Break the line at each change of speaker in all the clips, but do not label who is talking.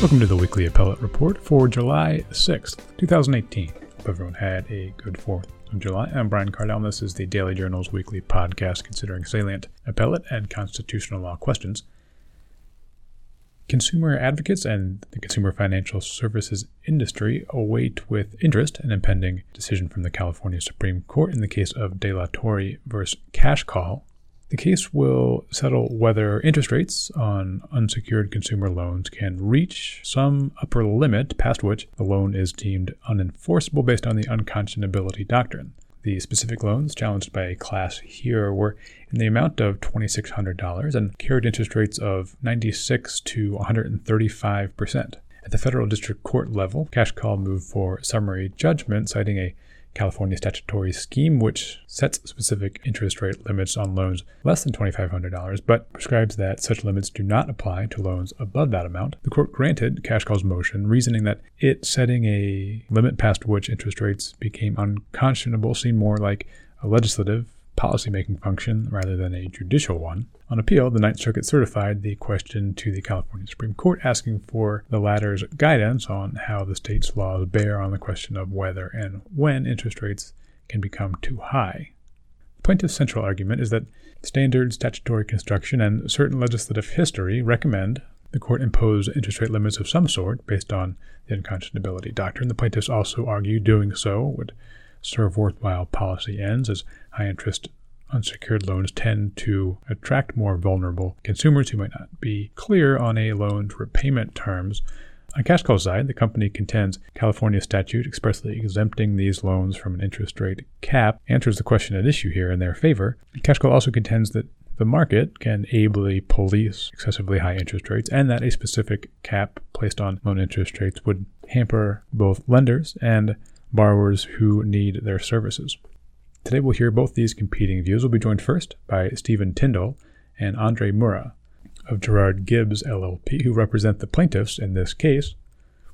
Welcome to the weekly appellate report for July 6th, 2018. Hope everyone had a good 4th of July. I'm Brian Cardile, and this is the Daily Journal's weekly podcast considering salient appellate and constitutional law questions. Consumer advocates and the consumer financial services industry await with interest an impending decision from the California Supreme Court in the case of De La Torre versus Cash Call the case will settle whether interest rates on unsecured consumer loans can reach some upper limit past which the loan is deemed unenforceable based on the unconscionability doctrine. The specific loans challenged by a class here were in the amount of $2,600 and carried interest rates of 96 to 135 percent. At the federal district court level, Cash Call moved for summary judgment, citing a California statutory scheme, which sets specific interest rate limits on loans less than $2,500, but prescribes that such limits do not apply to loans above that amount. The court granted Cash Call's motion, reasoning that it setting a limit past which interest rates became unconscionable seemed more like a legislative policymaking function rather than a judicial one. On appeal, the Ninth Circuit certified the question to the California Supreme Court, asking for the latter's guidance on how the state's laws bear on the question of whether and when interest rates can become too high. The plaintiff's central argument is that standard statutory construction and certain legislative history recommend the court impose interest rate limits of some sort based on the unconscionability doctrine. The plaintiffs also argue doing so would serve worthwhile policy ends, as high interest unsecured loans tend to attract more vulnerable consumers who might not be clear on a loan's repayment terms. On Cash Call's side, the company contends California statute expressly exempting these loans from an interest rate cap answers the question at issue here in their favor. Cash Call also contends that the market can ably police excessively high interest rates and that a specific cap placed on loan interest rates would hamper both lenders and borrowers who need their services. Today we'll hear both these competing views. We'll be joined first by Steven Tindall and Andre Mura of Girard Gibbs LLP, who represent the plaintiffs in this case.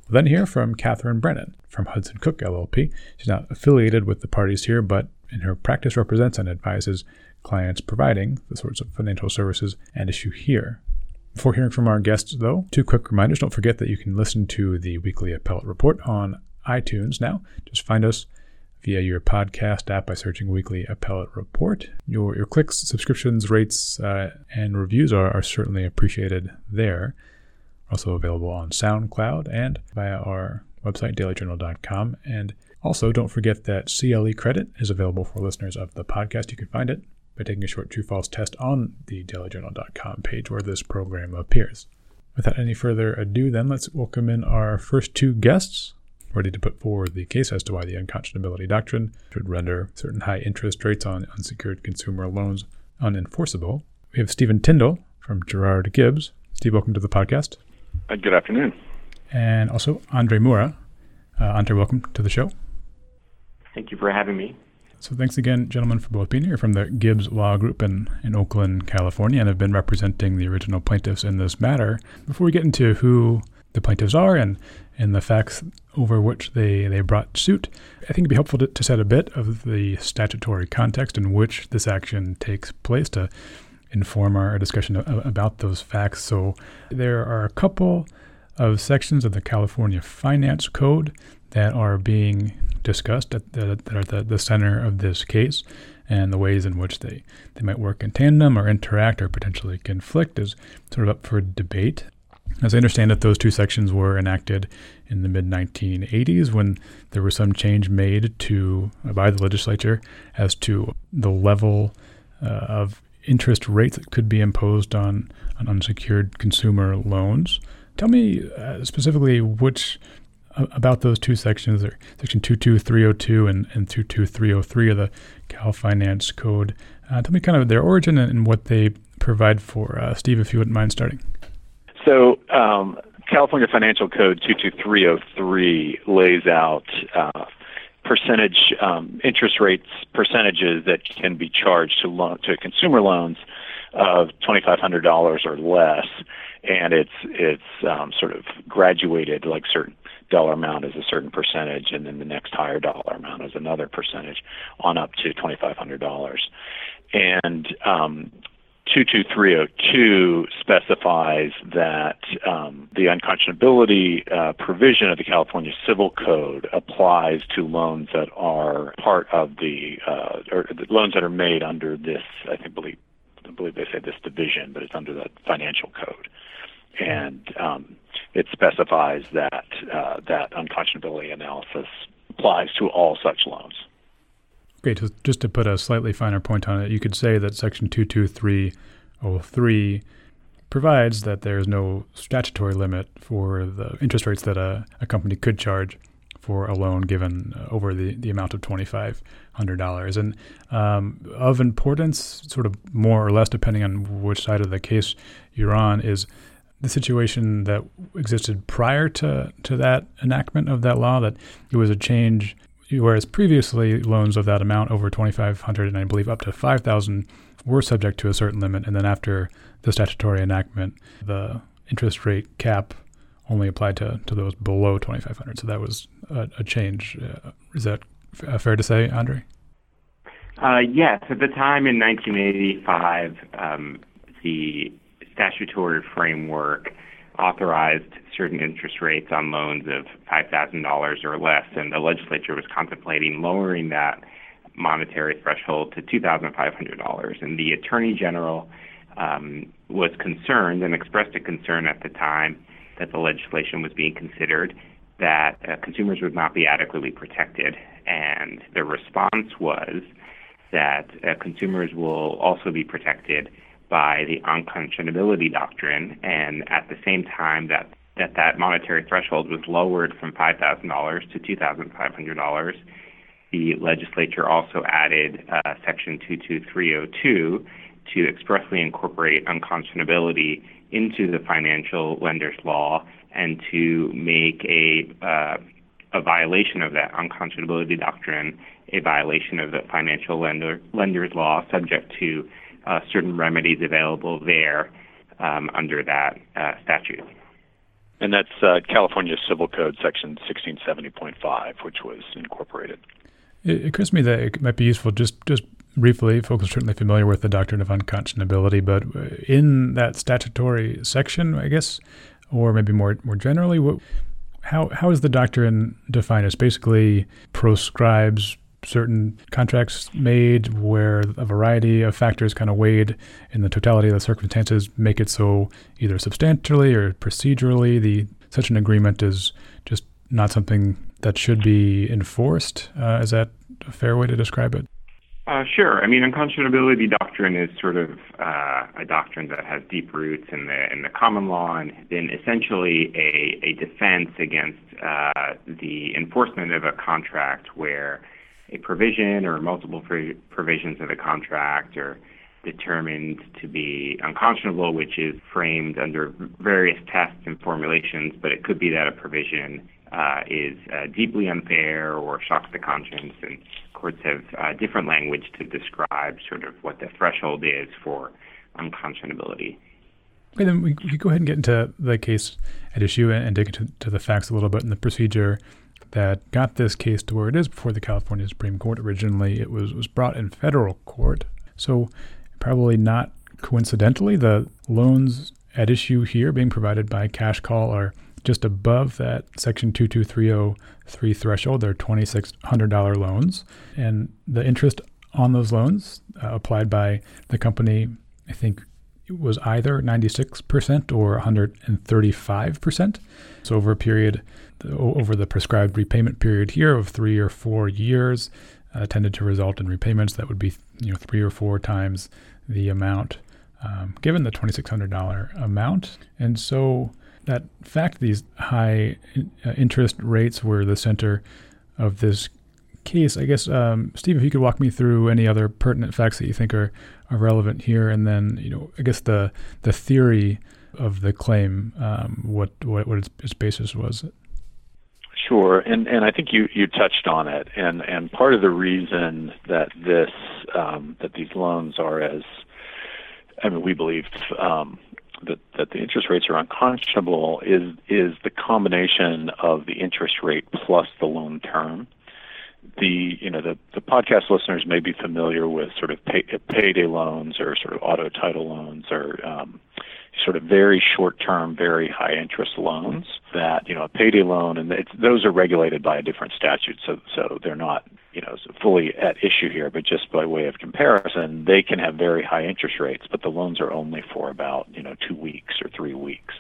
We'll then hear from Catherine Brennan from Hudson Cook LLP. She's not affiliated with the parties here, but in her practice represents and advises clients providing the sorts of financial services and issue here. Before hearing from our guests, though, two quick reminders. Don't forget that you can listen to the weekly appellate report on iTunes now. Just find us via your podcast app by searching Weekly Appellate Report. Your, your clicks, subscriptions, rates, uh, and reviews are, are certainly appreciated there. Also available on SoundCloud and via our website, dailyjournal.com. And also, don't forget that CLE credit is available for listeners of the podcast. You can find it by taking a short true false test on the dailyjournal.com page where this program appears. Without any further ado, then, let's welcome in our first two guests ready to put forward the case as to why the unconscionability doctrine should render certain high interest rates on unsecured consumer loans unenforceable. We have Steven Tindall from Girard Gibbs. Steve, welcome to the podcast.
Uh, good afternoon.
And also Andre Mura. Uh, Andre, welcome to the show.
Thank you for having me.
So thanks again, gentlemen, for both being here from the Gibbs Law Group in, in Oakland, California, and have been representing the original plaintiffs in this matter. Before we get into who the plaintiffs are and, and the facts over which they, they brought suit. I think it'd be helpful to, to set a bit of the statutory context in which this action takes place to inform our discussion about those facts. So there are a couple of sections of the California Finance Code that are being discussed that, that are at the, the center of this case and the ways in which they, they might work in tandem or interact or potentially conflict is sort of up for debate. As I understand it, those two sections were enacted in the mid 1980s when there was some change made to uh, by the legislature as to the level uh, of interest rates that could be imposed on, on unsecured consumer loans. Tell me uh, specifically which uh, about those two sections, there, section 22302 and, and 22303 of the Cal Finance Code. Uh, tell me kind of their origin and, and what they provide for. Uh, Steve, if you wouldn't mind starting.
So, um, California Financial Code 22303 lays out uh, percentage um, interest rates percentages that can be charged to loan to consumer loans of $2,500 or less, and it's it's um, sort of graduated like certain dollar amount is a certain percentage, and then the next higher dollar amount is another percentage, on up to $2,500. And um, 22302 specifies that um, the unconscionability uh, provision of the California Civil Code applies to loans that are part of the uh, or the loans that are made under this. I think believe I believe they say this division, but it's under the financial code, and um, it specifies that uh, that unconscionability analysis applies to all such loans.
Okay, just to put a slightly finer point on it, you could say that Section 22303 provides that there is no statutory limit for the interest rates that a, a company could charge for a loan given uh, over the, the amount of $2,500. And um, of importance, sort of more or less depending on which side of the case you're on, is the situation that existed prior to, to that enactment of that law, that it was a change whereas previously loans of that amount over 2500 and I believe up to 5000 were subject to a certain limit. And then after the statutory enactment the interest rate cap only applied to, to those below 2500 so that was a, a change. Uh, is that f- uh, fair to say andre?
Uh, yes. At the time in 1985 um, the statutory framework authorized certain interest rates on loans of $5,000 or less, and the legislature was contemplating lowering that monetary threshold to $2,500. And the Attorney General um, was concerned and expressed a concern at the time that the legislation was being considered that uh, consumers would not be adequately protected. And the response was that uh, consumers will also be protected by the unconscionability doctrine, and at the same time that that, that monetary threshold was lowered from $5,000 to $2,500, the legislature also added uh, Section 22302 to expressly incorporate unconscionability into the financial lenders law and to make a uh, a violation of that unconscionability doctrine a violation of the financial lender lenders law subject to uh, certain remedies available there um, under that uh, statute.
And that's uh, California Civil Code Section 1670.5, which was incorporated.
It occurs to me that it might be useful just just briefly. Folks are certainly familiar with the doctrine of unconscionability, but in that statutory section, I guess, or maybe more more generally, what, how how is the doctrine defined? It's basically proscribes certain contracts made where a variety of factors kind of weighed in the totality of the circumstances make it so either substantially or procedurally the such an agreement is just not something that should be enforced. Uh, is that a fair way to describe it?
Uh, sure. I mean, unconscionability doctrine is sort of uh, a doctrine that has deep roots in the in the common law and been essentially a, a defense against uh, the enforcement of a contract where a provision or multiple provisions of a contract are determined to be unconscionable, which is framed under various tests and formulations, but it could be that a provision uh, is uh, deeply unfair or shocks the conscience, and courts have uh, different language to describe sort of what the threshold is for unconscionability.
Okay, then we, we go ahead and get into the case at issue and, and dig into to the facts a little bit and the procedure that got this case to where it is before the California Supreme Court. Originally, it was, was brought in federal court. So, probably not coincidentally, the loans at issue here being provided by Cash Call are just above that Section 22303 threshold. They're $2,600 loans. And the interest on those loans uh, applied by the company, I think, was either 96% or 135%. So over a period over the prescribed repayment period here of three or four years uh, tended to result in repayments that would be you know three or four times the amount um, given the $2,600 amount. And so that fact these high uh, interest rates were the center of this case. I guess, um, Steve, if you could walk me through any other pertinent facts that you think are, are relevant here, and then, you know, I guess the the theory of the claim, um, what, what what its, its basis was.
Sure, and and I think you you touched on it, and and part of the reason that this um, that these loans are as I mean we believe um, that that the interest rates are unconscionable is is the combination of the interest rate plus the loan term, the you know the, the podcast listeners may be familiar with sort of pay, payday loans or sort of auto title loans or um, sort of very short term, very high interest loans that, you know, a payday loan, and those are regulated by a different statute, so, so they're not, you know, fully at issue here, but just by way of comparison, they can have very high interest rates, but the loans are only for about, you know, two weeks or three weeks.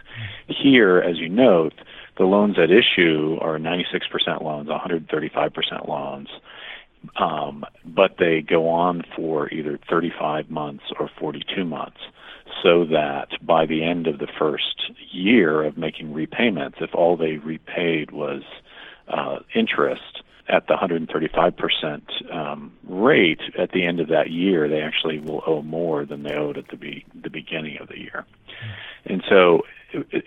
Here, as you note, the loans at issue are 96% loans, 135% loans, um, but they go on for either 35 months or 42 months so that by the end of the first year of making repayments, if all they repaid was uh, interest at the 135% um, rate, at the end of that year, they actually will owe more than they owed at the, be- the beginning of the year. And so,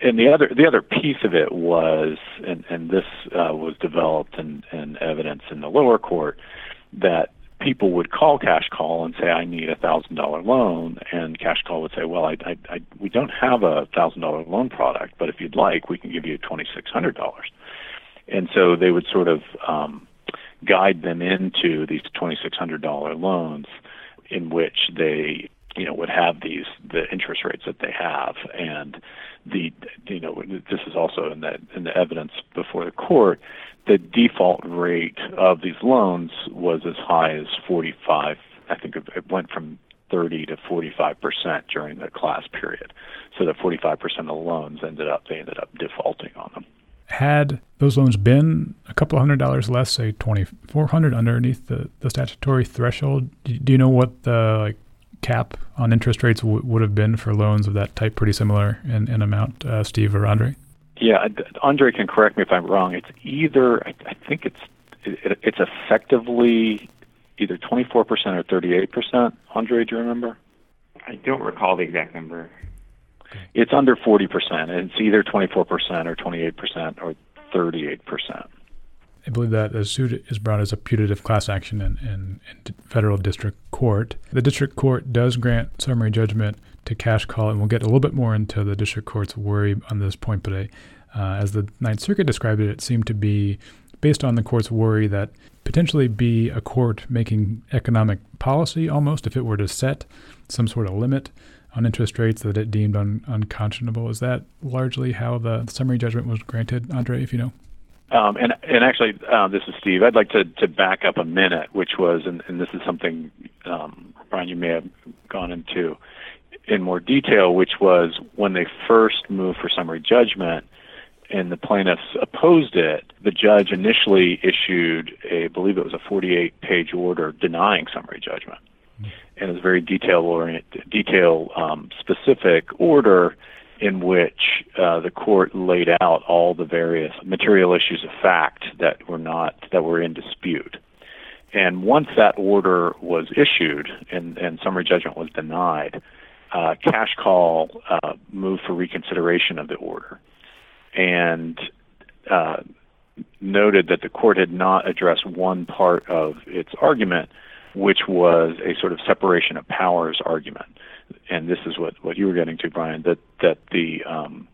and the other the other piece of it was, and, and this uh, was developed and, in evidence in the lower court, that people would call Cash Call and say, "I need a thousand dollar loan," and Cash Call would say, "Well, I, I, I we don't have a thousand dollar loan product, but if you'd like, we can give you twenty six hundred dollars." And so they would sort of um, guide them into these twenty six hundred dollar loans, in which they you know would have these the interest rates that they have and the you know this is also in the in the evidence before the court the default rate of these loans was as high as 45. I think it went from 30 to 45 percent during the class period. So that 45 percent of the loans ended up they ended up defaulting on them.
Had those loans been a couple hundred dollars less, say 2,400 underneath the, the statutory threshold, do you know what the like cap on interest rates w- would have been for loans of that type? Pretty similar in, in amount, uh, Steve or Andre?
Yeah, Andre can correct me if I'm wrong. It's either I, I think it's it, it's effectively either 24% or 38%. Andre, do you remember?
I don't recall the exact number.
It's under 40%, and it's either 24% or 28% or 38%.
I believe that the suit is brought as a putative class action in, in, in, federal district court. The district court does grant summary judgment to cash call, and we'll get a little bit more into the district court's worry on this point. But I, uh, as the Ninth Circuit described it, it seemed to be based on the court's worry that potentially be a court making economic policy almost if it were to set some sort of limit on interest rates that it deemed un- unconscionable. Is that largely how the summary judgment was granted, Andre, if you know?
Um, and and actually, uh, this is Steve. I'd like to, to back up a minute, which was, and, and this is something, um, Brian, you may have gone into in more detail, which was when they first moved for summary judgment and the plaintiffs opposed it, the judge initially issued a, I believe it was a 48 page order denying summary judgment. And it was a very detail oriented, detail um, specific order in which uh, the court laid out all the various material issues of fact that were not that were in dispute. And once that order was issued and, and summary judgment was denied, uh, cash call uh, moved for reconsideration of the order and uh, noted that the court had not addressed one part of its argument, which was a sort of separation of powers argument. And this is what, what you were getting to, Brian, that that the um,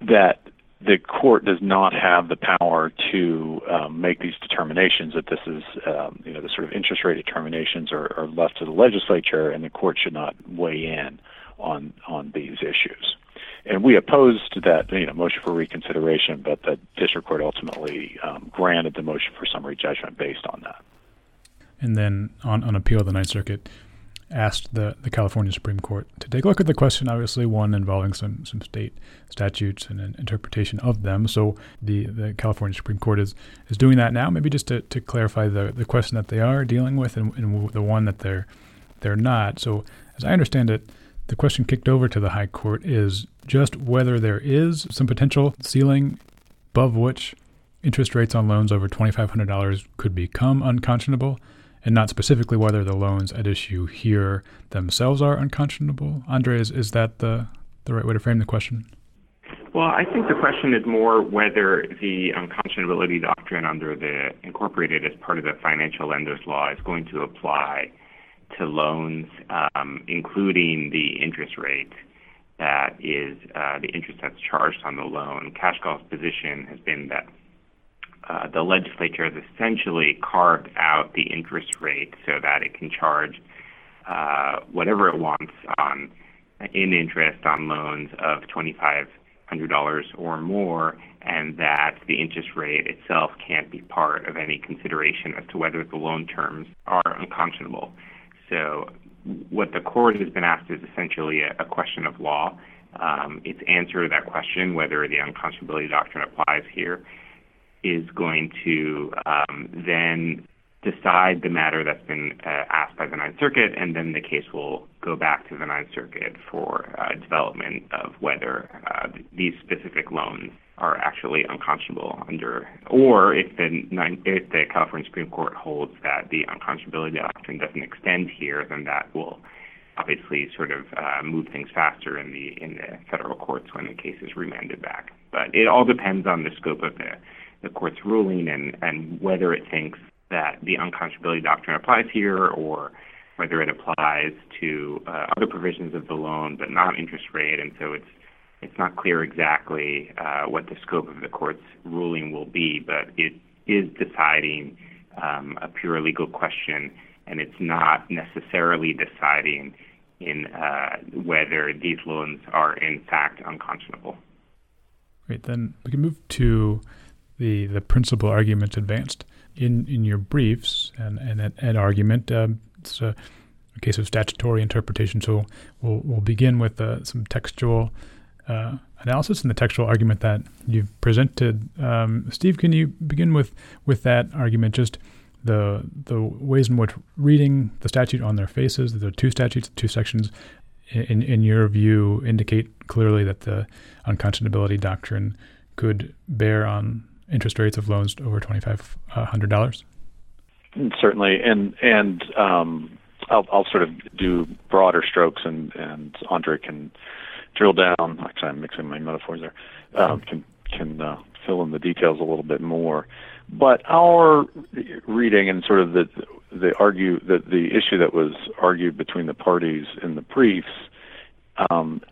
that the court does not have the power to um, make these determinations that this is, um, you know, the sort of interest rate determinations are, are, left to the legislature, and the court should not weigh in on on these issues. And we opposed that, you know, motion for reconsideration, but the district court ultimately um, granted the motion for summary judgment based on that.
And then on, on appeal, the Ninth Circuit asked the, the California Supreme Court to take a look at the question, obviously, one involving some, some state statutes and an interpretation of them. So the, the California Supreme Court is, is doing that now. Maybe just to, to clarify the, the question that they are dealing with and, and the one that they're they're not. So as I understand it, the question kicked over to the High Court is just whether there is some potential ceiling above which interest rates on loans over $2,500 could become unconscionable and not specifically whether the loans at issue here themselves are unconscionable. Andre, is, is that the, the right way to frame the question?
Well, I think the question is more whether the unconscionability doctrine under the incorporated as part of the financial lenders law is going to apply to loans, um, including the interest rate that is uh, the interest that's charged on the loan. Cash Call's position has been that uh, the legislature has essentially carved out the interest rate so that it can charge uh, whatever it wants on in interest on loans of $2,500 or more, and that the interest rate itself can't be part of any consideration as to whether the loan terms are unconscionable. So, what the court has been asked is essentially a, a question of law. Um, its answer to that question, whether the unconscionability doctrine applies here, is going to um, then decide the matter that's been uh, asked by the Ninth Circuit, and then the case will go back to the Ninth Circuit for uh, development of whether uh, these specific loans are actually unconscionable under, or if the, if the California Supreme Court holds that the unconscionability doctrine doesn't extend here, then that will obviously sort of uh, move things faster in the in the federal courts when the case is remanded back. But it all depends on the scope of the the court's ruling and and whether it thinks that the unconscionability doctrine applies here or whether it applies to uh, other provisions of the loan but not interest rate. And so it's it's not clear exactly uh, what the scope of the court's ruling will be, but it is deciding um, a pure legal question, and it's not necessarily deciding in uh, whether these loans are in fact unconscionable.
Great. Then we can move to the the principal argument advanced in in your briefs and and an argument. Um, it's a, a, case of statutory interpretation. So we'll we'll begin with uh, some textual uh, analysis and the textual argument that you've presented. Um, Steve, can you begin with with that argument? Just the the ways in which reading the statute on their faces, the two statutes, two sections, in in your view, indicate clearly that the unconscionability doctrine could bear on interest rates of loans over twenty five hundred dollars?
Certainly, and and um, I'll, I'll sort of do broader strokes, and and Andre can drill down. Actually, I'm mixing my metaphors there. Um, can can uh, fill in the details a little bit more. But our reading and sort of the the argue the the issue that was argued between the parties in the briefs um,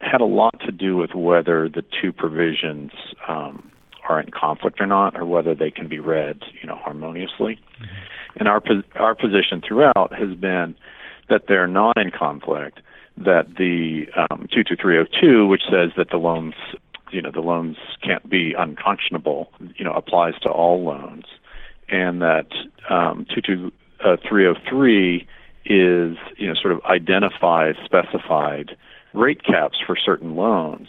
had a lot to do with whether the two provisions um, are in conflict or not, or whether they can be read, you know, harmoniously. And our our position throughout has been that they're not in conflict. That the um, 22302, which says that the loans, you know, the loans can't be unconscionable, you know, applies to all loans, and that um, 22303 is, you know, sort of identifies specified rate caps for certain loans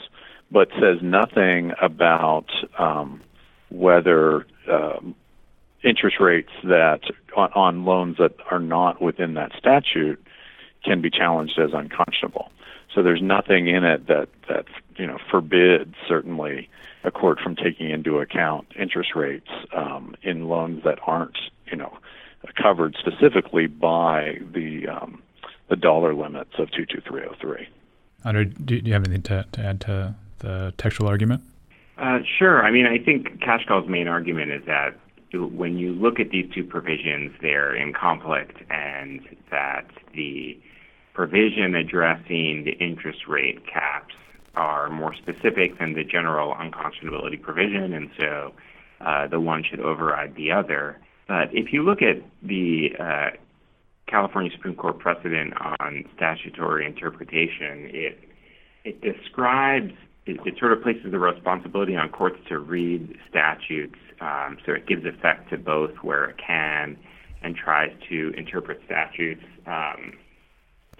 but says nothing about um, whether um, interest rates that on, on loans that are not within that statute can be challenged as unconscionable. So there's nothing in it that that you know forbids certainly a court from taking into account interest rates um, in loans that aren't you know covered specifically by the um, the dollar limits of 22303.
Andre, do you have anything to, to add to the textual argument?
Uh, sure. I mean, I think CashCall's main argument is that when you look at these two provisions, they're in conflict, and that the provision addressing the interest rate caps are more specific than the general unconscionability provision, and so uh, the one should override the other. But if you look at the uh, California Supreme Court precedent on statutory interpretation, it it describes it, it, sort of places the responsibility on courts to read statutes, um, so it gives effect to both where it can, and tries to interpret statutes, um,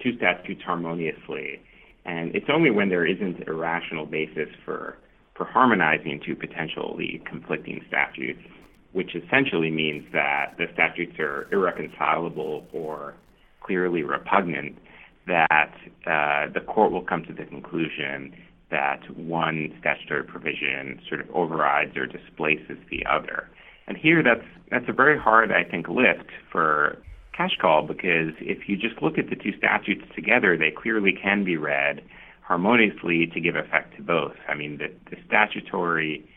two statutes harmoniously. And it's only when there isn't a rational basis for for harmonizing two potentially conflicting statutes, which essentially means that the statutes are irreconcilable or clearly repugnant, that uh, the court will come to the conclusion that one statutory provision sort of overrides or displaces the other. And here that's that's a very hard, I think, lift for cash call because if you just look at the two statutes together, they clearly can be read harmoniously to give effect to both. I mean, the, the statutory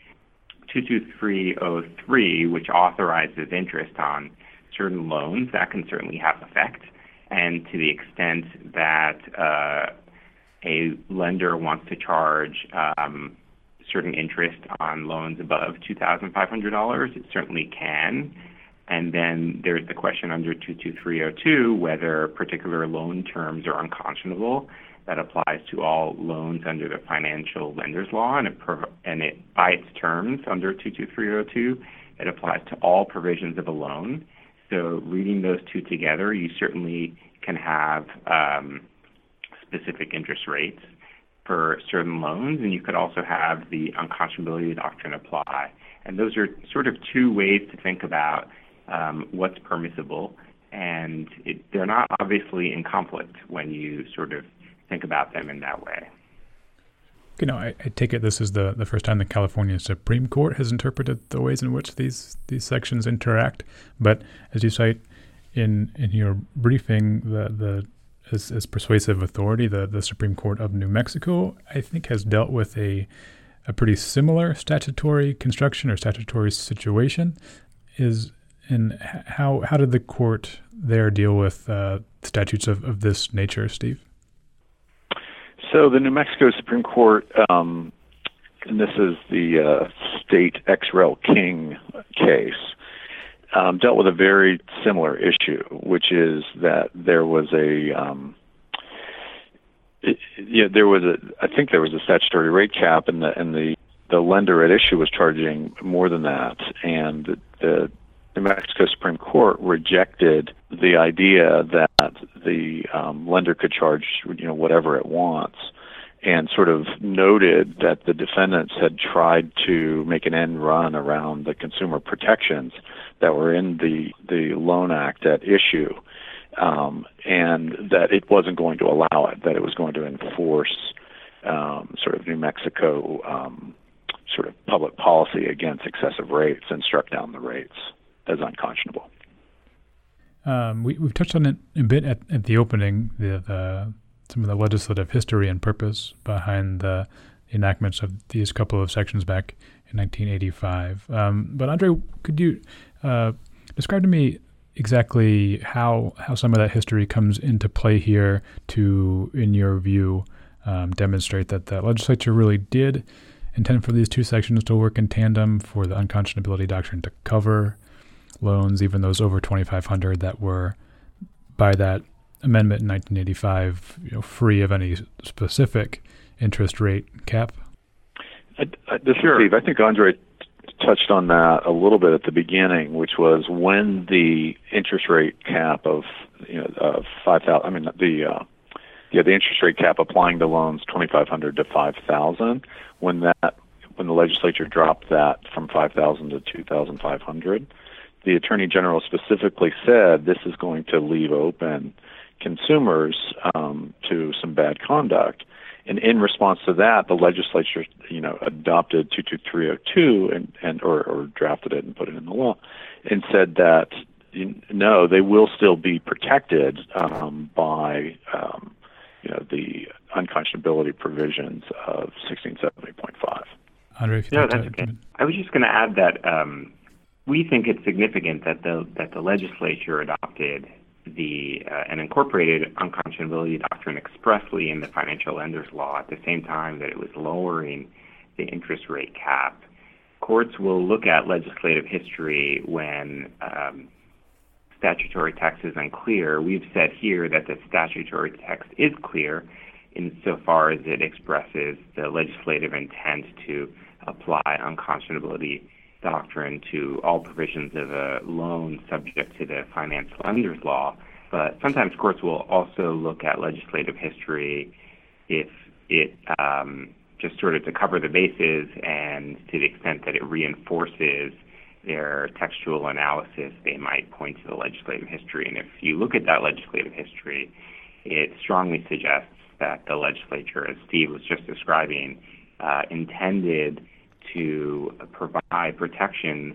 22303, which authorizes interest on certain loans, that can certainly have effect. And to the extent that uh, a lender wants to charge um, certain interest on loans above $2,500? It certainly can. And then there's the question under 22302 whether particular loan terms are unconscionable. That applies to all loans under the financial lenders law, and it, and it by its terms under 22302, it applies to all provisions of a loan. So reading those two together, you certainly can have um, specific interest rates for certain loans, and you could also have the unconscionability doctrine apply. And those are sort of two ways to think about um, what's permissible, and it, they're not obviously in conflict when you sort of think about them in that way.
You know, I, I, take it this is the, the first time the California Supreme Court has interpreted the ways in which these these sections interact. But as you cite in in your briefing, the the as, as persuasive authority, the, the Supreme Court of New Mexico, I think, has dealt with a a pretty similar statutory construction or statutory situation. Is and how how did the court there deal with uh, statutes of, of this nature, Steve?
So the New Mexico Supreme Court, um, and this is the uh, state ex rel King case, um, dealt with a very similar issue, which is that there was a um, it, yeah, there was a I think there was a statutory rate cap, and the and the the lender at issue was charging more than that, and the New Mexico Supreme Court rejected the idea that the um, lender could charge you know whatever it wants, and sort of noted that the defendants had tried to make an end run around the consumer protections that were in the the loan act at issue, um, and that it wasn't going to allow it, that it was going to enforce um, sort of New Mexico um, sort of public policy against excessive rates and struck down the rates as unconscionable.
Um, we, have touched on it a bit at, at the opening, the, the, some of the legislative history and purpose behind the enactments of these couple of sections back in 1985. Um, but Andre, could you uh, describe to me exactly how how some of that history comes into play here to, in your view, um, demonstrate that the legislature really did intend for these two sections to work in tandem for the unconscionability doctrine to cover loans, even those over 2,500 that were by that amendment in 1985, you know, free of any specific interest rate cap?
I, I, this sure. Steve. I think Andre touched on that a little bit at the beginning, which was when the interest rate cap of you know uh, five thousand. I mean the uh, yeah the interest rate cap applying to loans 2,500 to 5,000. When that when the legislature dropped that from 5,000 to 2,500 the Attorney General specifically said this is going to leave open consumers um, to some bad conduct. And in response to that, the legislature, you know, adopted 22302 and, and or, or drafted it and put it in the law, and said that you no, they will still be protected um, by um, you know the unconscionability provisions of 1670.5.
Andre, if
you no, that's okay. I was just going to add that um, we think it's significant that the that the legislature adopted the uh, and incorporated unconscionability doctrine expressly in the financial lenders law at the same time that it was lowering the interest rate cap. Courts will look at legislative history when um, statutory text is unclear. We've said here that the statutory text is clear insofar as it expresses the legislative intent to apply unconscionability doctrine to all provisions of a loan subject to the finance lenders law. But sometimes courts will also look at legislative history if it um, just sort of to cover the bases and to the extent that it reinforces their textual analysis, they might point to the legislative history. And if you look at that legislative history, it strongly suggests that the legislature, as Steve was just describing, uh, intended to provide protections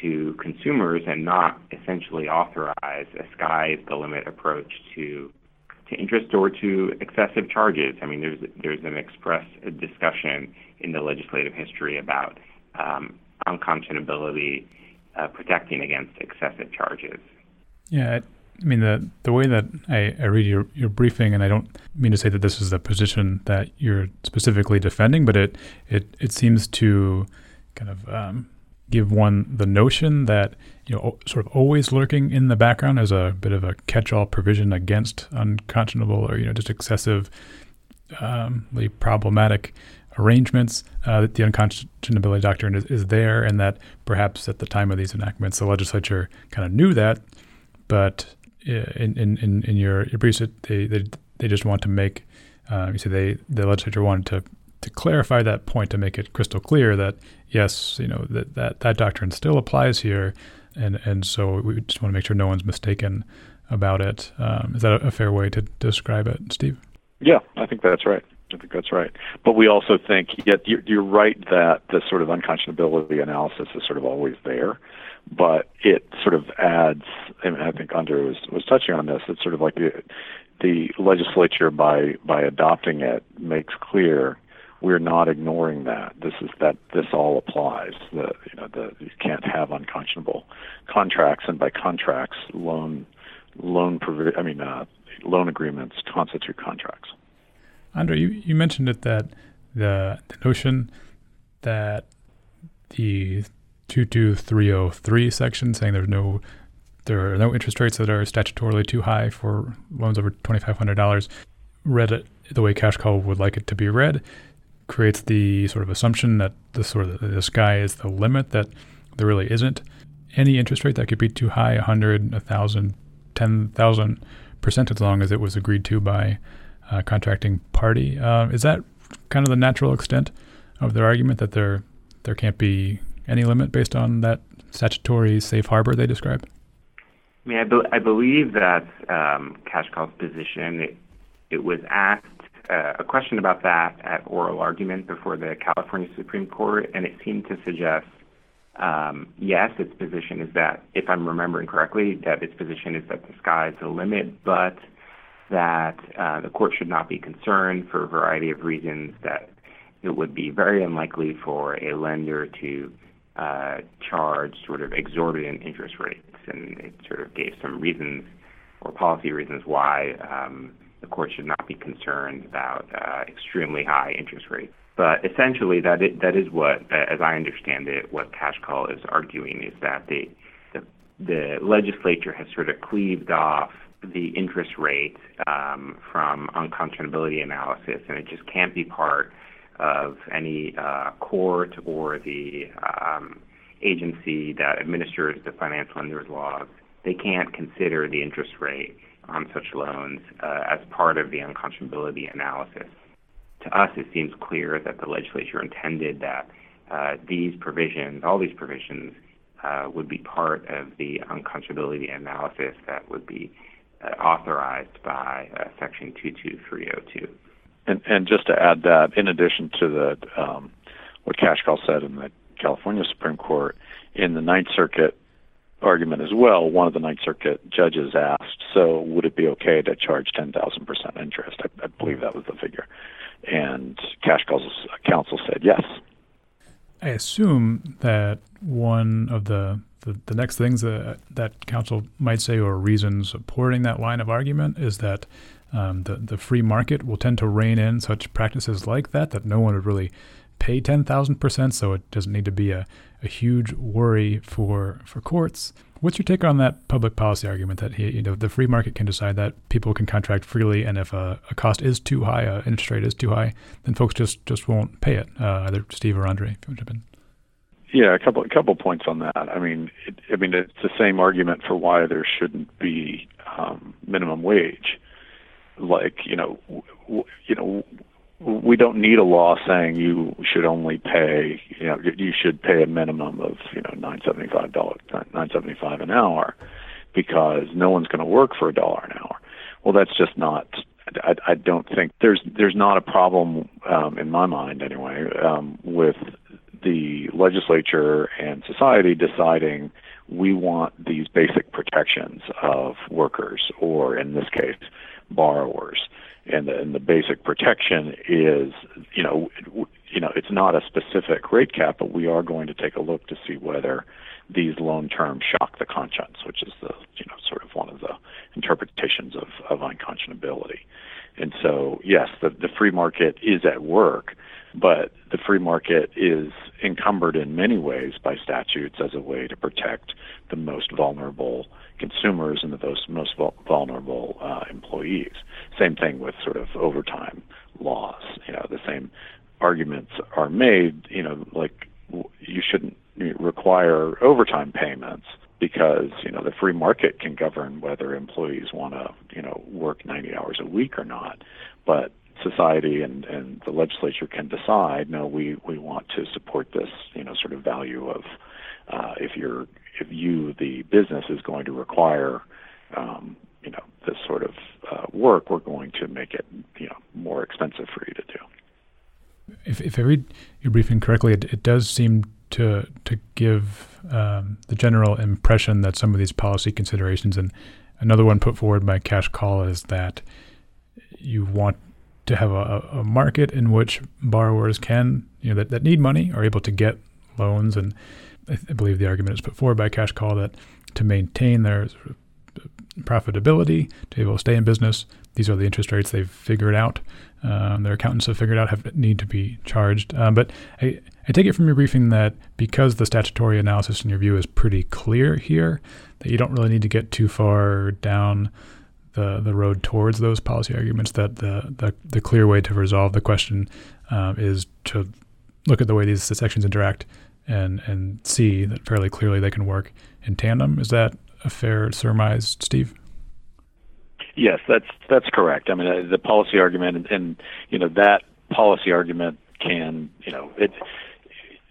to consumers and not essentially authorize a sky's the limit approach to to interest or to excessive charges. I mean, there's there's an express discussion in the legislative history about um, unconscionability uh, protecting against excessive charges.
Yeah, I mean, the the way that I, I read your, your briefing, and I don't mean to say that this is the position that you're specifically defending, but it it, it seems to kind of um, give one the notion that you know sort of always lurking in the background as a bit of a catch-all provision against unconscionable or you know just excessive um, problematic arrangements uh, that the unconscionability doctrine is, is there and that perhaps at the time of these enactments the legislature kind of knew that but in in, in your, your briefs, they, they they just want to make um, you say they the legislature wanted to to clarify that point to make it crystal clear that yes, you know that that, that doctrine still applies here, and and so we just want to make sure no one's mistaken about it. Um, is that a, a fair way to describe it, Steve?
Yeah, I think that's right. I think that's right. But we also think, yet you're, you're right that the sort of unconscionability analysis is sort of always there but it sort of adds. I, mean, I think Andre was was touching on this. It's sort of like the, the legislature by by adopting it makes clear we're not ignoring that. This is that this all applies. The you know the you can't have unconscionable contracts, and by contracts, loan loan provi- I mean uh, loan agreements constitute contracts.
Andre, you, you mentioned it that the the notion that the 22303 section saying there's no there are no interest rates that are statutorily too high for loans over $2,500. Read it the way Cash Call would like it to be read creates the sort of assumption that the sort of the sky is the limit that there really isn't any interest rate that could be too high 100 1000 10000 percent as long as it was agreed to by a contracting party uh, is that kind of the natural extent of their argument that there there can't be any limit based on that statutory safe harbor they describe?
I mean, I, be- I believe that um, Cash Call's position, it, it was asked uh, a question about that at oral argument before the California Supreme Court, and it seemed to suggest um, yes, its position is that, if I'm remembering correctly, that its position is that the sky is the limit, but that uh, the court should not be concerned for a variety of reasons that it would be very unlikely for a lender to uh, charge sort of exorbitant interest rates, and it sort of gave some reasons or policy reasons why um, the court should not be concerned about uh, extremely high interest rates. But essentially, that that is what, as I understand it, what Cash Call is arguing is that the, the, the legislature has sort of cleaved off the interest rate um, from unconscionability analysis, and it just can't be part of any uh, court or the um, agency that administers the finance lenders laws, they can't consider the interest rate on such loans uh, as part of the unconscionability analysis. To us, it seems clear that the legislature intended that uh, these provisions, all these provisions, uh, would be part of the unconscionability analysis that would be uh, authorized by uh, Section 22302.
And, and just to add that, in addition to the um, what Cashcall said in the California Supreme Court, in the Ninth Circuit argument as well, one of the Ninth Circuit judges asked, "So would it be okay to charge ten thousand percent interest?" I, I believe that was the figure, and Cashcall's counsel said yes.
I assume that one of the, the, the next things that, that counsel might say or reasons supporting that line of argument is that um, the, the free market will tend to rein in such practices like that, that no one would really pay 10,000%, so it doesn't need to be a, a huge worry for, for courts. What's your take on that public policy argument that you know the free market can decide that people can contract freely, and if a, a cost is too high, a interest rate is too high, then folks just, just won't pay it? Uh, either Steve or Andre, if you want to jump in.
Yeah, a couple a couple points on that. I mean, it, I mean it's the same argument for why there shouldn't be um, minimum wage like you know w- you know we don't need a law saying you should only pay you know you should pay a minimum of you know nine seventy five dollars nine seventy five an hour because no one's going to work for a dollar an hour. Well that's just not I, I don't think there's there's not a problem um, in my mind anyway um, with the legislature and society deciding we want these basic protections of workers or in this case borrowers. And the, and the basic protection is, you know, you know, it's not a specific rate cap, but we are going to take a look to see whether these loan terms shock the conscience, which is the, you know, sort of one of the interpretations of, of unconscionability. And so, yes, the, the free market is at work, but the free market is encumbered in many ways by statutes as a way to protect the most vulnerable consumers and the most, most vulnerable uh, employees. Same thing with sort of overtime laws. You know, the same arguments are made. You know, like you shouldn't require overtime payments because you know the free market can govern whether employees want to you know work 90 hours a week or not but society and and the legislature can decide no we we want to support this you know sort of value of uh, if you're if you the business is going to require um, you know this sort of uh, work we're going to make it you know more expensive for you to do.
If, if I read your briefing correctly, it, it does seem to to give um, the general impression that some of these policy considerations, and another one put forward by CashCall is that you want to have a, a market in which borrowers can, you know, that, that need money are able to get loans, and I, I believe the argument is put forward by CashCall that to maintain their sort of profitability, to be able to stay in business, these are the interest rates they've figured out. Um, their accountants have figured out have need to be charged. Um, but I, I take it from your briefing that because the statutory analysis in your view is pretty clear here, that you don't really need to get too far down the the road towards those policy arguments. That the the, the clear way to resolve the question um, is to look at the way these sections interact and and see that fairly clearly they can work in tandem. Is that a fair surmise, Steve?
Yes, that's that's correct. I mean, uh, the policy argument, and, and you know that policy argument can, you know, it,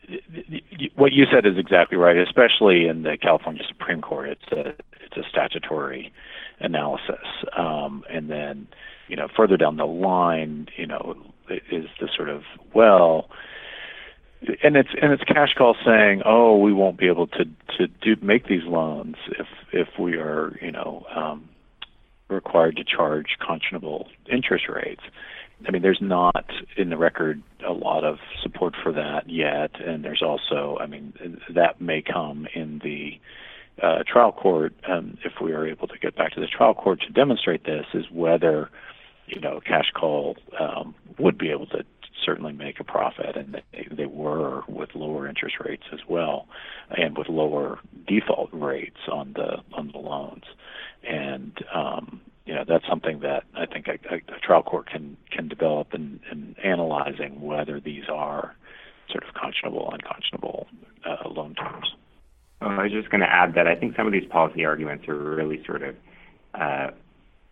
it, what you said is exactly right. Especially in the California Supreme Court, it's a it's a statutory analysis, um, and then you know further down the line, you know, is the sort of well and it's and it's CashCall saying, "Oh, we won't be able to to do make these loans if if we are you know um, required to charge conscionable interest rates. I mean, there's not in the record a lot of support for that yet, and there's also, I mean, that may come in the uh, trial court um, if we are able to get back to the trial court to demonstrate this. Is whether you know CashCall um, would be able to certainly make a profit, and they, they were with lower interest rates as well, and with lower default rates on the on the loans and um, you know that's something that I think a, a, trial court can can develop in, in analyzing whether these are sort of conscionable, unconscionable uh, loan terms.
Well, I was just going to add that I think some of these policy arguments are really sort of uh,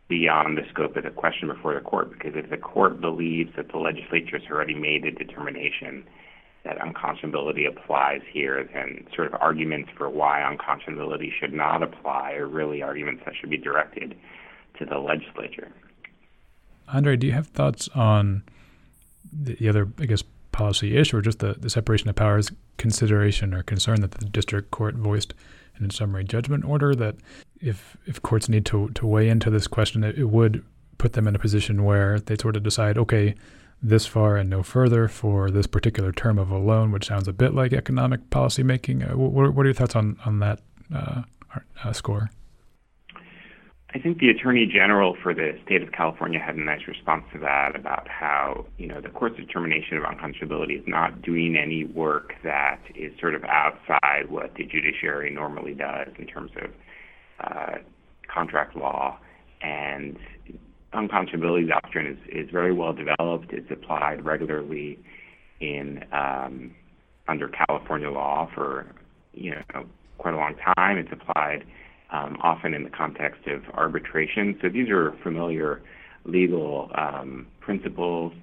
beyond the scope of the question before the court, because if the court believes that the legislature has already made a determination that unconscionability applies here, then sort of arguments for why unconscionability should not apply are really arguments that should be directed to the legislature.
Andre, do you have thoughts on the other, I guess, policy issue or just the, the separation of powers consideration or concern that the district court voiced in its summary judgment order that if if courts need to, to weigh into this question, it, it would put them in a position where they sort of decide, okay, this far and no further for this particular term of a loan, which sounds a bit like economic policy making. Uh, what, what, are your thoughts on on that uh, uh, score?
I think the Attorney General for the state of California had a nice response to that about how you know the court's determination of unconscionability is not doing any work that is sort of outside what the judiciary normally does in terms of uh, contract law and unconscionability doctrine is, is very well developed. It's applied regularly in um, under California law for you know quite a long time. It's applied um, often in the context of arbitration. So these are familiar legal um, principles,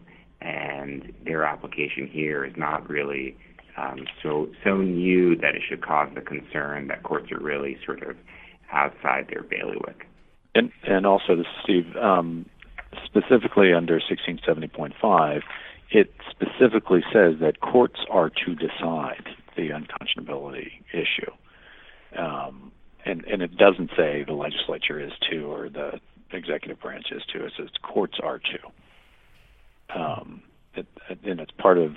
and their application here is not really um, so so new that it should cause the concern that courts are really sort of outside their bailiwick.
And, and also, this is Steve, um, specifically under 1670.5, it specifically says that courts are to decide the unconscionability issue. Um, and, and it doesn't say the legislature is to or the executive branch is to. It says courts are to. Um, it, and it's part of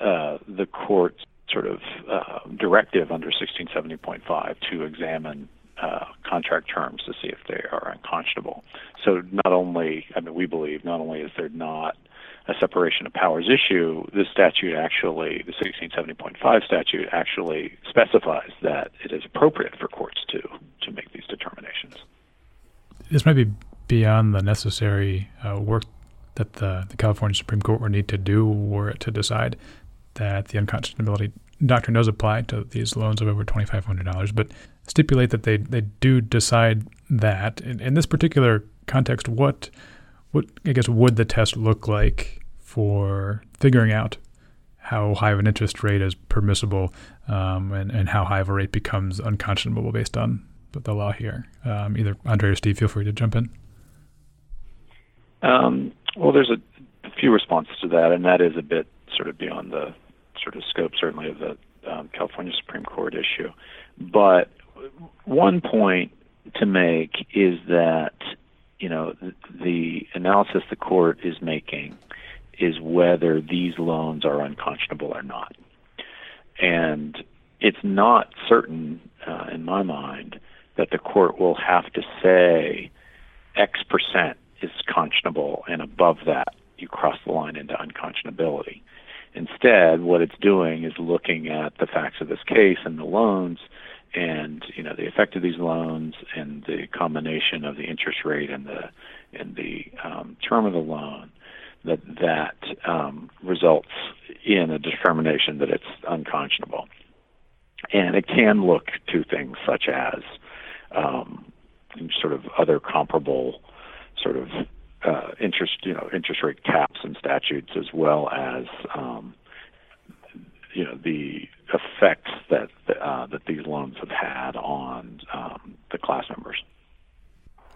uh, the court's sort of uh, directive under 1670.5 to examine uh, contract terms to see if they are unconscionable. So not only, I mean, we believe not only is there not a separation of powers issue, this statute actually, the 1670.5 statute actually specifies that it is appropriate for courts to to make these determinations.
This might be beyond the necessary uh, work that the, the California Supreme Court would need to do were it to decide that the unconscionability doctrine does apply to these loans of over $2,500, but stipulate that they, they do decide that. In, in this particular context, what what I guess would the test look like for figuring out how high of an interest rate is permissible um, and, and how high of a rate becomes unconscionable based on the law here? Um, either Andre or Steve, feel free to jump in.
Um, well, there's a few responses to that, and that is a bit sort of beyond the sort of scope, certainly, of the um, California Supreme Court issue. But one point to make is that you know the, analysis the court is making is whether these loans are unconscionable or not, and it's not certain uh, in my mind that the court will have to say X percent is conscionable, and above that, you cross the line into unconscionability. Instead, what it's doing is looking at the facts of this case and the loans and you know the effect of these loans and the combination of the interest rate and the and the um, term of the loan that that um, results in a determination that it's unconscionable. And it can look to things such as um, sort of other comparable sort of uh, interest, you know, interest rate caps and statutes, as well as um, you know the effects that uh, that these loans have had on um, the class members.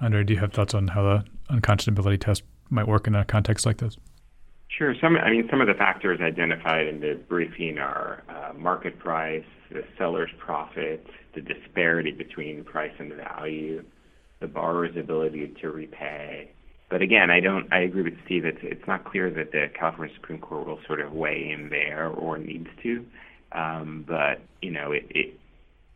Andre, do you have thoughts on how the unconscionability test might work in a context like this?
Sure. Some, I mean, some of the factors identified in the briefing are uh, market price, the seller's profit, the disparity between price and value, the borrower's ability to repay. But again, I don't. I agree with Steve. It's it's not clear that the California Supreme Court will sort of weigh in there or needs to. Um, but you know, it, it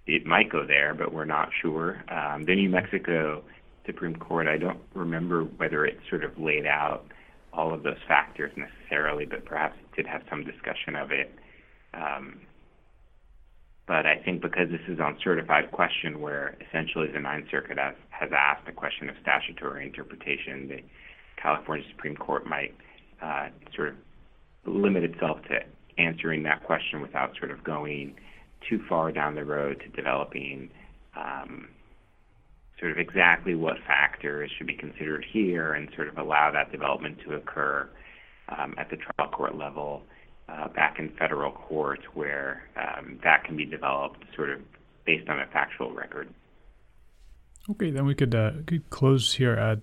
it might go there, but we're not sure. Um, the New Mexico Supreme Court, I don't remember whether it sort of laid out all of those factors necessarily, but perhaps it did have some discussion of it. Um, but I think because this is on certified question, where essentially the Ninth Circuit has, has asked a question of statutory interpretation, the California Supreme Court might uh, sort of limit itself to answering that question without sort of going too far down the road to developing um, sort of exactly what factors should be considered here and sort of allow that development to occur um, at the trial court level uh, back in federal court where um, that can be developed sort of based on a factual record.
Okay, then we could, uh, could close here, at,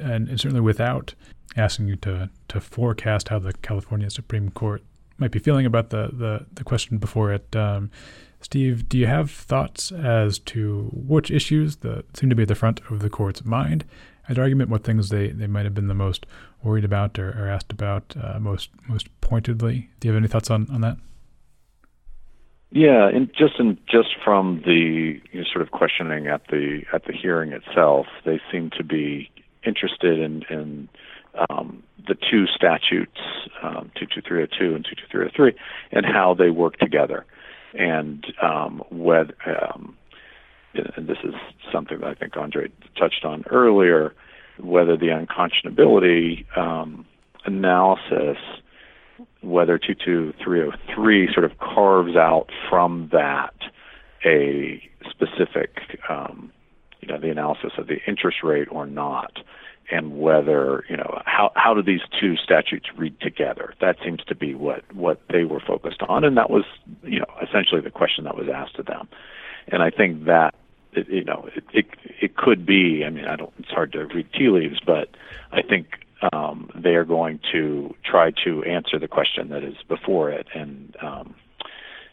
and, and certainly without asking you to, to forecast how the California Supreme Court might be feeling about the, the, the question before it. Um, Steve, do you have thoughts as to which issues that seem to be at the front of the court's mind at argument, what things they, they might have been the most worried about or, or asked about uh, most most pointedly? Do you have any thoughts on, on that?
Yeah, and just in just from the you know, sort of questioning at the at the hearing itself, they seem to be interested in, in um, the two statutes, um, 22302 and 22303, and how they work together. And um, whether um, and this is something that I think Andre touched on earlier, whether the unconscionability um, analysis, whether 22303 sort of carves out from that a specific, um, you know, the analysis of the interest rate or not and whether you know how how do these two statutes read together? That seems to be what what they were focused on and that was you know essentially the question that was asked of them. And i think that it, you know it, it it could be i mean i don't it's hard to read tea leaves but i think um they are going to try to answer the question that is before it and um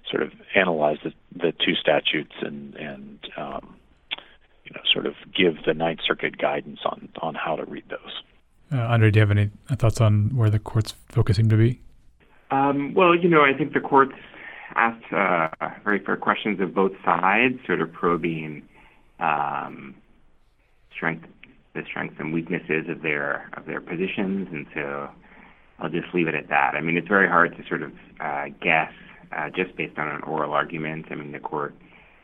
sort of analyze the the two statutes and and um you know, sort of give the Ninth Circuit guidance on on how to read those.
Uh, Andre, do you have any thoughts on where the court's focusing to be?
Um, well, you know, I think the court's asked uh, very fair questions of both sides, sort of probing um, strength the strengths and weaknesses of their of their positions, and so I'll just leave it at that. I mean, it's very hard to sort of uh, guess uh, just based on an oral argument. I mean, the court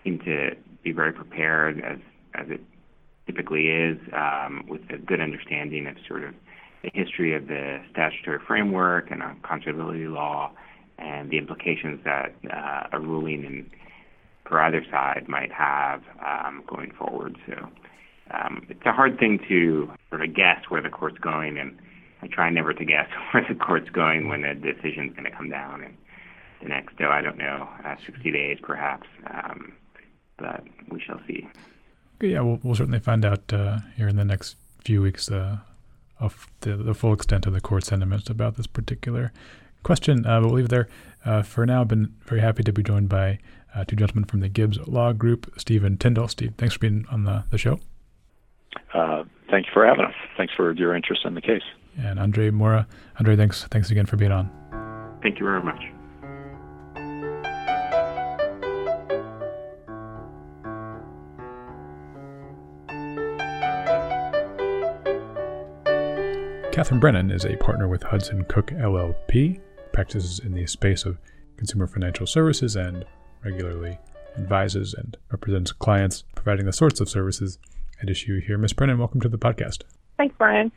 seemed to be very prepared, as as it typically is, um, with a good understanding of sort of the history of the statutory framework and unconscionability law, and the implications that uh, a ruling in for either side might have um, going forward. So um, it's a hard thing to sort of guess where the court's going, and I try never to guess where the court's going when a decision's going to come down. And the next, oh, I don't know, uh, 60 days perhaps, um, but we shall see.
Yeah, we'll, we'll certainly find out uh, here in the next few weeks uh, of the, the, full extent of the court sentiments about this particular question. Uh, but we'll leave it there. Uh, for now, I've been very happy to be joined by uh, two gentlemen from the Gibbs Law Group, Steven Tindall. Steve, thanks for being on the, the show.
Uh, thank you for having us. Thanks for your interest in the case.
And Andre Mura. Andre, thanks, thanks again for being on.
Thank you very much.
Catherine Brennan is a partner with Hudson Cook LLP, practices in the space of consumer financial services and regularly advises and represents clients providing the sorts of services at issue here. Ms. Brennan, welcome to the podcast.
Thanks, Brian.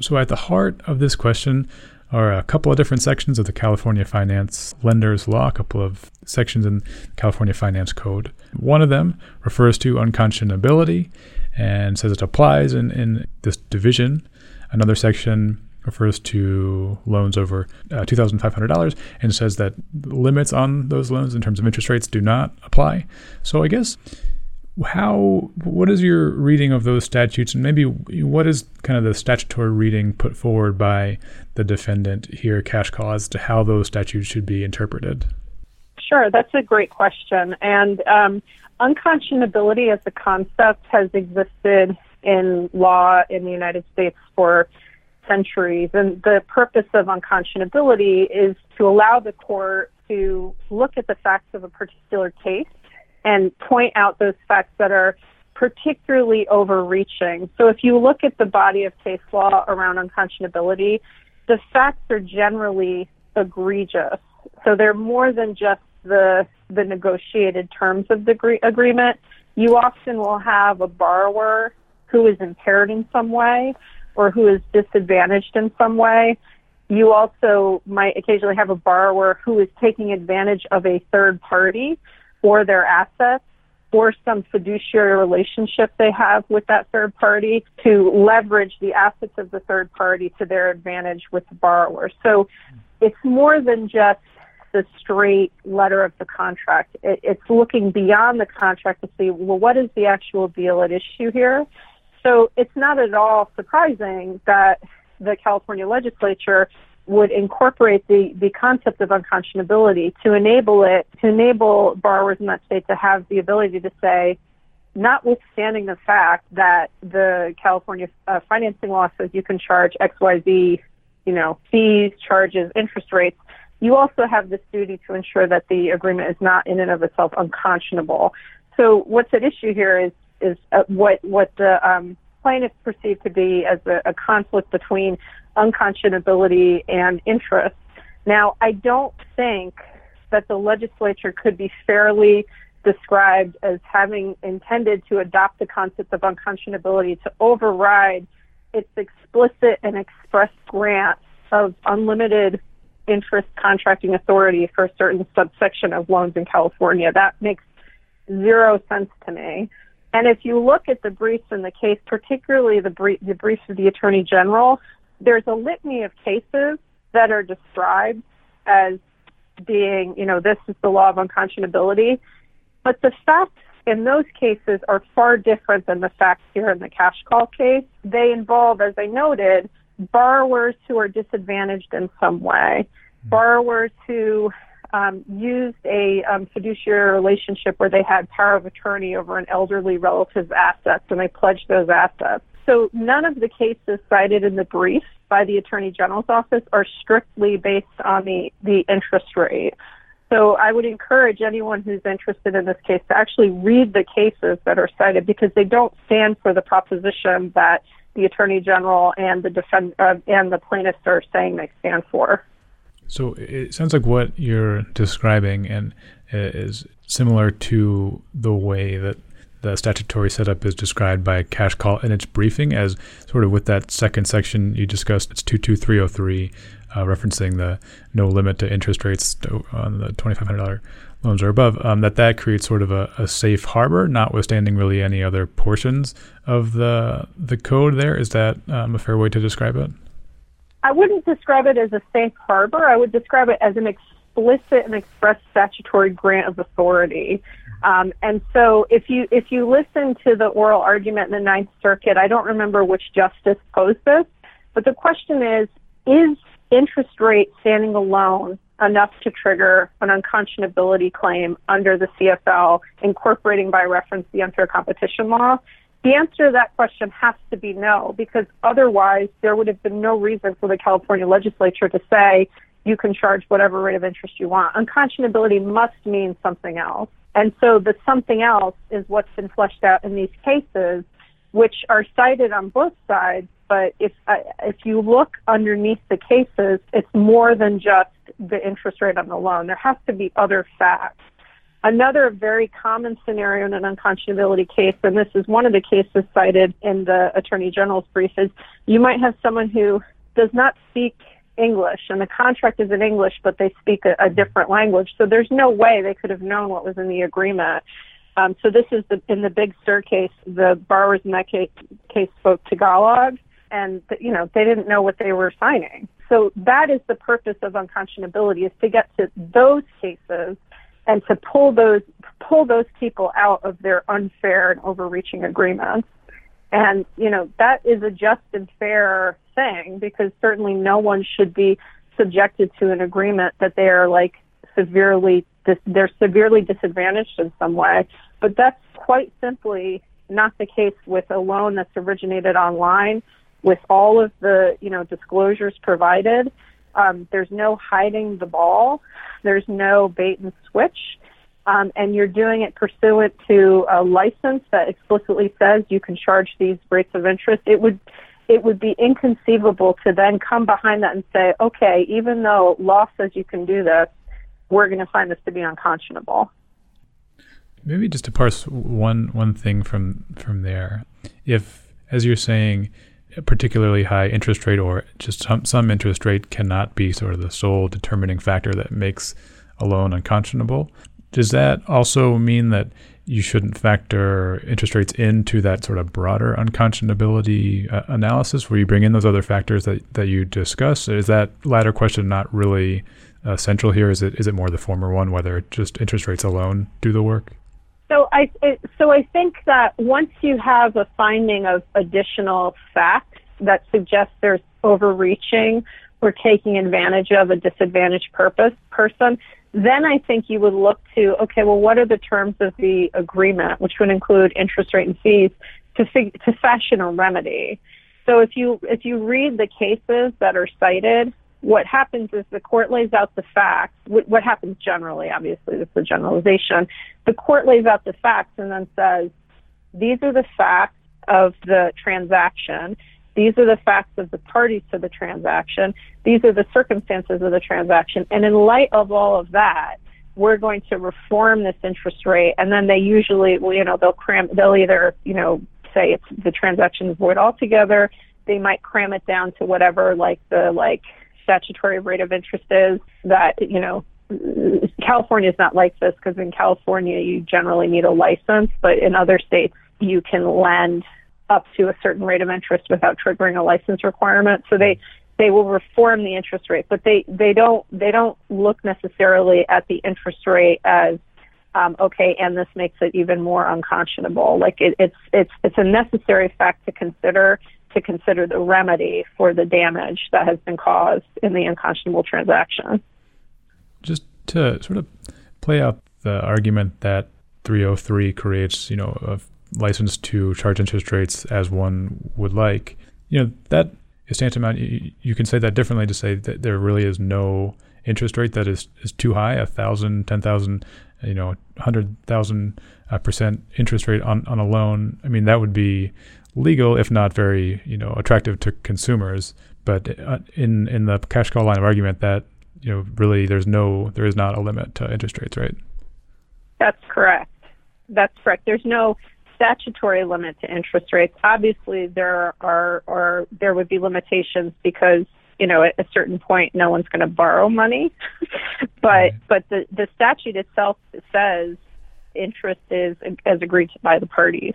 So, at the heart of this question are a couple of different sections of the California Finance Lenders Law, a couple of sections in California Finance Code. One of them refers to unconscionability and says it applies in, in this division Another section refers to loans over uh, $2,500 and says that limits on those loans in terms of interest rates do not apply. So I guess how what is your reading of those statutes? And maybe what is kind of the statutory reading put forward by the defendant here CashCall as to how those statutes should be interpreted?
Sure that's a great question. And um, unconscionability as a concept has existed in law in the United States for centuries. And the purpose of unconscionability is to allow the court to look at the facts of a particular case and point out those facts that are particularly overreaching. So if you look at the body of case law around unconscionability, the facts are generally egregious. So they're more than just the the negotiated terms of the agreement. You often will have a borrower who is impaired in some way or who is disadvantaged in some way. You also might occasionally have a borrower who is taking advantage of a third party or their assets or some fiduciary relationship they have with that third party to leverage the assets of the third party to their advantage with the borrower. So it's more than just the straight letter of the contract. It, it's looking beyond the contract to see, well, what is the actual deal at issue here? So it's not at all surprising that the California legislature would incorporate the, the concept of unconscionability to enable it, to enable borrowers in that state to have the ability to say, notwithstanding the fact that the California uh, financing law says you can charge XYZ, you know, fees, charges, interest rates, you also have this duty to ensure that the agreement is not in and of itself unconscionable. So what's at issue here is is uh, what what the um, plaintiffs perceive to be as a, a conflict between unconscionability and interest. Now, I don't think that the legislature could be fairly described as having intended to adopt the concept of unconscionability to override its explicit and express grant of unlimited interest contracting authority for a certain subsection of loans in California. That makes zero sense to me. And if you look at the briefs in the case, particularly the, brief, the briefs of the Attorney General, there's a litany of cases that are described as being, you know, this is the law of unconscionability. But the facts in those cases are far different than the facts here in the CashCall case. They involve, as I noted, borrowers who are disadvantaged in some way, hmm. borrowers who um, used a um, fiduciary relationship where they had power of attorney over an elderly relative's assets and they pledged those assets. So none of the cases cited in the brief by the Attorney General's office are strictly based on the, the interest rate. So I would encourage anyone who's interested in this case to actually read the cases that are cited because they don't stand for the proposition that the attorney general and the defend uh, and the plaintiffs are saying they stand for.
So it sounds like what you're describing and is similar to the way that the statutory setup is described by CashCall in its briefing as sort of with that second section you discussed. It's 22303, uh, referencing the no limit to interest rates on the $2,500 loans or above. Um, that that creates sort of a, a, safe harbor, notwithstanding really any other portions of the the code. There is that um, a fair way to describe it?
I wouldn't describe it as a safe harbor. I would describe it as an explicit and express statutory grant of authority. Um, and so if you if you listen to the oral argument in the Ninth Circuit, I don't remember which justice posed this, but the question is: Is interest rate standing alone enough to trigger an unconscionability claim under the CFL, incorporating by reference the unfair competition law? The answer to that question has to be no, because otherwise there would have been no reason for the California legislature to say you can charge whatever rate of interest you want. Unconscionability must mean something else. And so the something else is what's been fleshed out in these cases, which are cited on both sides. But if uh, if you look underneath the cases, it's more than just the interest rate on the loan. There has to be other facts. Another very common scenario in an unconscionability case, and this is one of the cases cited in the Attorney General's brief, is you might have someone who does not speak English, and the contract is in English, but they speak a, a different language. So there's no way they could have known what was in the agreement. Um, so this is the, in the Big Sur case. The borrowers in that case, case spoke Tagalog, and you know they didn't know what they were signing. So that is the purpose of unconscionability: is to get to those cases and to pull those pull those people out of their unfair and overreaching agreements. And, you know, that is a just and fair thing because certainly no one should be subjected to an agreement that they are like severely, they're severely disadvantaged in some way. But that's quite simply not the case with a loan that's originated online with all of the, you know, disclosures provided. Um, there's no hiding the ball. There's no bait and switch um, and you're doing it pursuant to a license that explicitly says you can charge these rates of interest, it would it would be inconceivable to then come behind that and say, okay, even though law says you can do this, we're going to find this to be unconscionable.
Maybe just to parse one one thing from from there, if as you're saying, particularly high interest rate or just some some interest rate cannot be sort of the sole determining factor that makes a loan unconscionable. Does that also mean that you shouldn't factor interest rates into that sort of broader unconscionability uh, analysis where you bring in those other factors that, that you discuss? Is that latter question not really uh, central here? Is it is it more the former one, whether just interest rates alone do the work?
So I so I think that once you have a finding of additional facts that suggests there's overreaching or taking advantage of a disadvantaged purpose person, then I think you would look to, okay, well, what are the terms of the agreement, which would include interest rate and fees, to, fig- to fashion a remedy. So if you if you read the cases that are cited, what happens is the court lays out the facts. What happens generally, obviously, this is a generalization. The court lays out the facts and then says, these are the facts of the transaction. These are the facts of the parties to the transaction. These are the circumstances of the transaction. And in light of all of that, we're going to reform this interest rate. And then they usually, well, you know, they'll cram, they'll either, you know, say it's the transaction void altogether. They might cram it down to whatever, like the like statutory rate of interest is that, you know, California is not like this because in California you generally need a license, but in other states you can lend up to a certain rate of interest without triggering a license requirement. So they they will reform the interest rate, but they they don't they don't look necessarily at the interest rate as um, okay, and this makes it even more unconscionable. Like it, it's it's it's a necessary fact to consider to consider the remedy for the damage that has been caused in the unconscionable transaction.
Just to sort of play out the argument that 303 creates, you know, a license to charge interest rates as one would like, you know, that is tantamount. You, you can say that differently to say that there really is no interest rate that is, is too high, a thousand, ten thousand, you know, hundred thousand uh, percent interest rate on, on a loan. I mean, that would be legal, if not very, you know, attractive to consumers. But uh, in in the CashCall line of argument, that you know, really, there's no, there is not a limit to interest rates, right?
That's correct. That's correct. There's no statutory limit to interest rates. Obviously, there are, or there would be limitations because you know at a certain point no one's going to borrow money, but right. but the the statute itself says interest is as agreed to by the parties.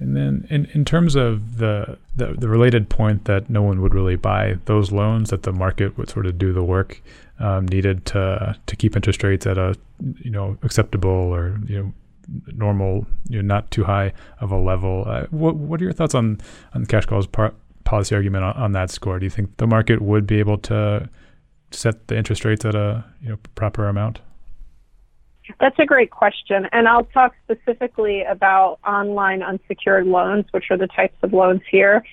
And then, in, in terms of the, the, the related point that no one would really buy those loans, that the market would sort of do the work um, needed to to keep interest rates at a you know acceptable or you know normal, you know, not too high of a level. Uh, what what are your thoughts on on CashCall's par- policy argument on, on that score? Do you think the market would be able to set the interest rates at a you know proper amount?
That's a great question. And I'll talk specifically about online unsecured loans, which are the types of loans here.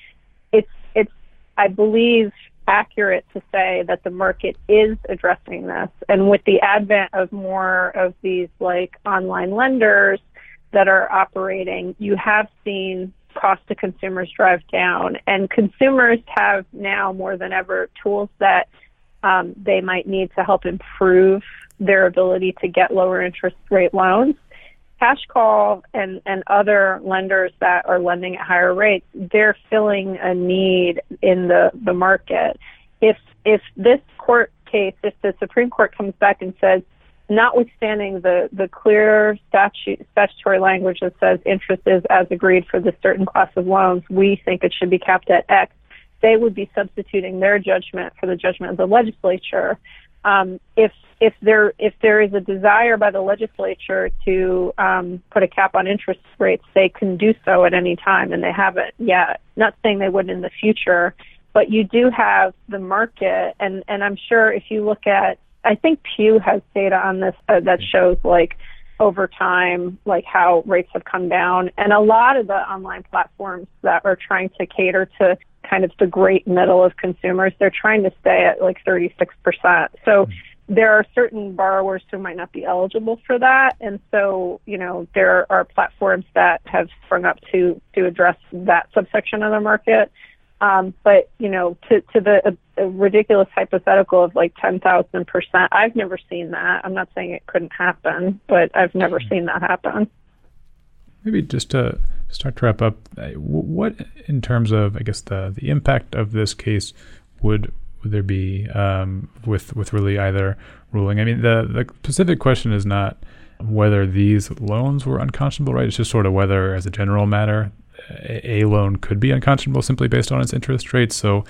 It's, it's, I believe, accurate to say that the market is addressing this. And with the advent of more of these like online lenders that are operating, you have seen cost to consumers drive down. And consumers have now more than ever tools that um, they might need to help improve their ability to get lower interest rate loans. CashCall and, and other lenders that are lending at higher rates, they're filling a need in the, the market. If if this court case, if the Supreme Court comes back and says, notwithstanding the, the clear statute, statutory language that says interest is as agreed for this certain class of loans, we think it should be capped at X, they would be substituting their judgment for the judgment of the legislature. Um, if if there if there is a desire by the legislature to um, put a cap on interest rates, they can do so at any time, and they haven't yet. Not saying they would in the future, but you do have the market, and and I'm sure if you look at, I think Pew has data on this uh, that shows like over time, like how rates have come down, and a lot of the online platforms that are trying to cater to kind of the great middle of consumers, they're trying to stay at like 36%. So there are certain borrowers who might not be eligible for that. And so, you know, there are platforms that have sprung up to, to address that subsection of the market. Um, but, you know, to, to the ridiculous hypothetical of like 10,000%, I've never seen that. I'm not saying it couldn't happen, but I've never mm-hmm. seen that happen.
Maybe just to start to wrap up, uh, what in terms of I guess the the impact of this case would would there be um, with with really either ruling? I mean, the the specific question is not whether these loans were unconscionable, right? It's just sort of whether, as a general matter, a, a loan could be unconscionable simply based on its interest rates. So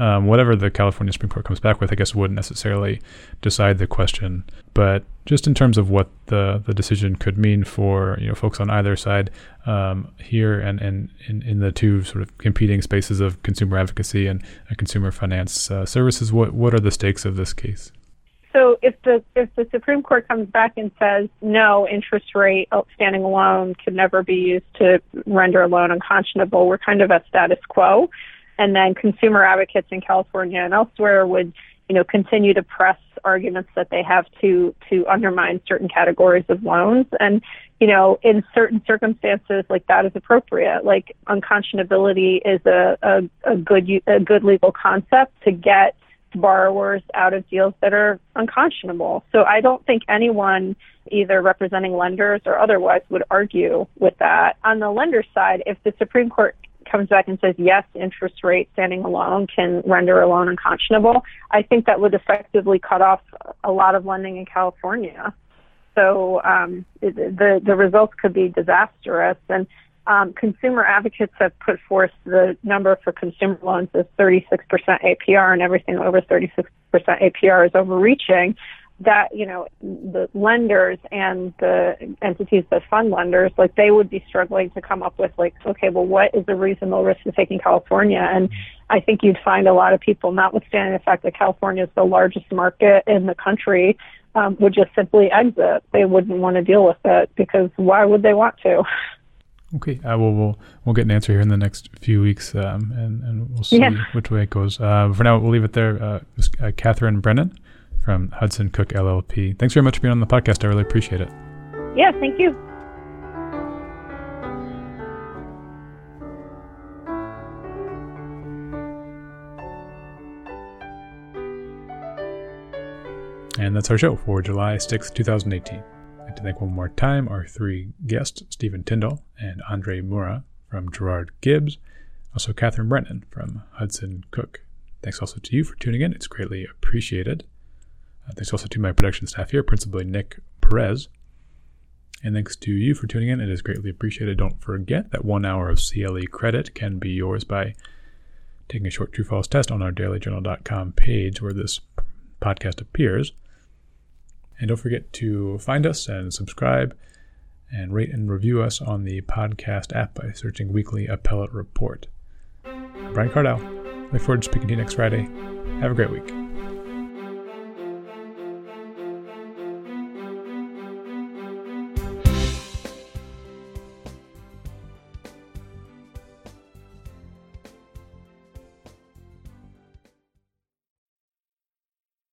um, whatever the California Supreme Court comes back with, I guess wouldn't necessarily decide the question. But just in terms of what the, the decision could mean for you know folks on either side um, here and, and in, in the two sort of competing spaces of consumer advocacy and, consumer finance uh, services, what what are the stakes of this case?
So if the if the Supreme Court comes back and says no, interest rate outstanding loan can never be used to render a loan unconscionable, we're kind of at status quo and then consumer advocates in California and elsewhere would, you know, continue to press arguments that they have to to undermine certain categories of loans. And you know in certain circumstances like that is appropriate. Like unconscionability is a, a, a good a good legal concept to get borrowers out of deals that are unconscionable. So i don't think anyone either representing lenders or otherwise would argue with that. On the lender side if the supreme court comes back and says, yes, interest rate standing alone can render a loan unconscionable, I think that would effectively cut off a lot of lending in California. So um, the, the results could be disastrous. And um, consumer advocates have put forth the number for consumer loans as 36% APR, and everything over 36% APR is overreaching that you know the lenders and the entities that fund lenders like they would be struggling to come up with like okay well what is the reasonable risk to take in california and i think you'd find a lot of people notwithstanding the fact that california is the largest market in the country um, would just simply exit they wouldn't want to deal with it because why would they want to
Okay, uh, well, we'll we'll get an answer here in the next few weeks, um, and and we'll see yeah. which way it goes. Uh, for now, we'll leave it there. Uh, uh Catherine Brennan from Hudson Cook LLP. Thanks very much for being on the podcast. I really appreciate it.
Yeah, thank you.
And that's our show for July 6th, 2018. I'd like to thank one more time our three guests, Steven Tindall and Andre Mura from Girard Gibbs, also Catherine Brennan from Hudson Cook. Thanks also to you for tuning in. It's greatly appreciated. Uh, thanks also to my production staff here, principally Nick Perez. And thanks to you for tuning in. It is greatly appreciated. Don't forget that one hour of CLE credit can be yours by taking a short true false test on our dailyjournal.com page where this podcast appears. And don't forget to find us and subscribe and rate and review us on the podcast app by searching Weekly Appellate Report. I'm Brian Cardile. Look forward to speaking to you next Friday. Have a great week.